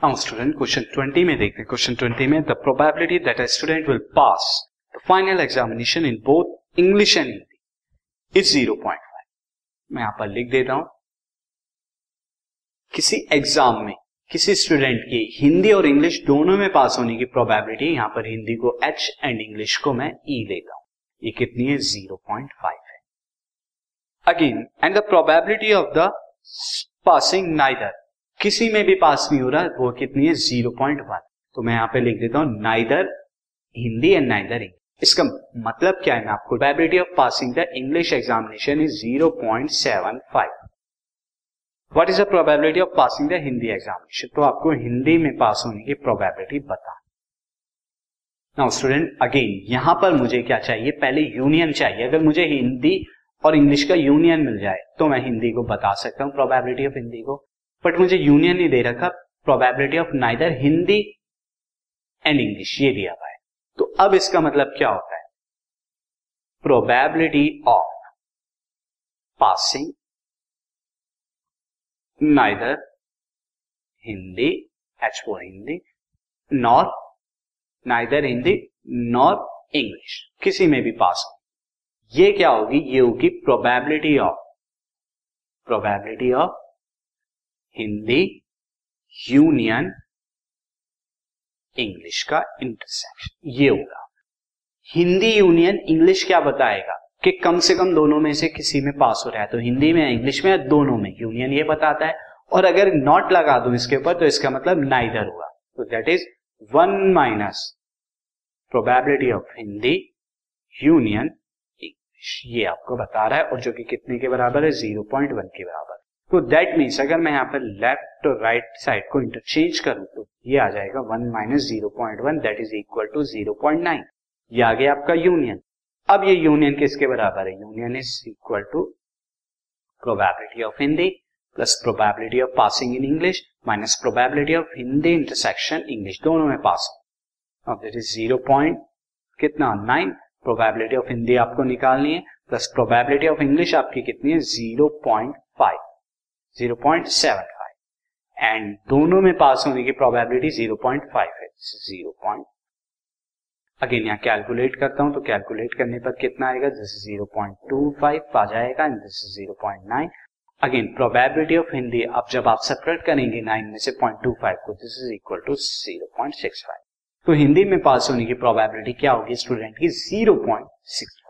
Now student question 20 में देखते हैं। क्वेश्चन 20 में the probability that a student will pass the final examination in both English and Hindi is 0.5 मैं यहाँ पर लिख देता हूँ। किसी एग्ज़ाम में, किसी स्टूडेंट की हिंदी और इंग्लिश दोनों में पास होने की प्रोबेबिलिटी यहाँ पर हिंदी को एच एंड इंग्लिश को मैं ई e लेता हूँ। ये कितनी है? 0.5 है। Again and the probability of the passing neither किसी में भी पास नहीं हो रहा, वो कितनी है? ज़ीरो पॉइंट वन तो मैं यहाँ पे लिख देता हूँ neither Hindi and neither English इसका मतलब क्या है? मैं आपको probability of passing the English examination is zero point seven five what is the probability of passing the Hindi examination तो आपको हिंदी में पास होने की प्रोबेबिलिटी बता। नाउ स्टूडेंट अगेन यहाँ पर मुझे क्या चाहिए? पहले यूनियन चाहिए। अगर मुझे हिंदी और इंग्लिश का यूनियन मिल जाए तो मैं हिंदी को बता सकता हूँ प्रोबेबिलिटी ऑफ़ हिंदी को। बट मुझे यूनियन नहीं दे रखा probability of neither Hindi and English ये दिया हुआ है। तो अब इसका मतलब क्या होता है? Probability of passing neither Hindi H for Hindi nor neither Hindi nor English किसी में भी पास हो। ये क्या होगी? ये होगी probability of probability of Hindi union English का इंटरसेक्शन ये होगा। हिंदी यूनियन इंग्लिश क्या बताएगा? कि कम से कम दोनों में से किसी में पास हो रहा है तो हिंदी में इंग्लिश में दोनों में। यूनियन ये बताता है। और अगर नॉट लगा दू इसके ऊपर तो इसका मतलब नाइदर हुआ तो that is one minus probability of Hindi union English ये आपको बता रहा है, और जो कि कितने के बराबर है? ज़ीरो पॉइंट वन के बराबर। तो दैट मीन्स अगर मैं यहाँ पर लेफ़्ट और राइट साइड को इंटरचेंज करूँ तो ये आ जाएगा one minus zero point one, that is equal to zero point nine. ये आ गया आपका यूनियन। अब ये यूनियन किसके बराबर है? Union is equal to probability of Hindi plus probability of passing in English minus probability of Hindi intersection English दोनों में पास। अब दैट इज़ ज़ीरो पॉइंट कितना? नाइन। प्रोबेबिलिटी ऑफ़ हिंदी आपको निकालनी है, प्लस प्रोबेबिलिटी ऑफ़ इंग्लिश आपकी कितनी है? Zero point five. 0.75 एंड दोनों में पास होने की प्रोबेबिलिटी 0.5 है। ज़ीरो पॉइंट अगेन यहाँ कैलकुलेट करता हूँ तो कैलकुलेट करने पर कितना आएगा? दिस इज़ 0.25 आ जाएगा and this is 0.9 again probability of Hindi अब जब आप सेपरेट करेंगे 9 में से 0.25 को दिस इज़ इक्वल टू 0.65 तो हिंदी में पास होने की प्रोबेबिलिटी क्या होगी स्टूडेंट की? 0.65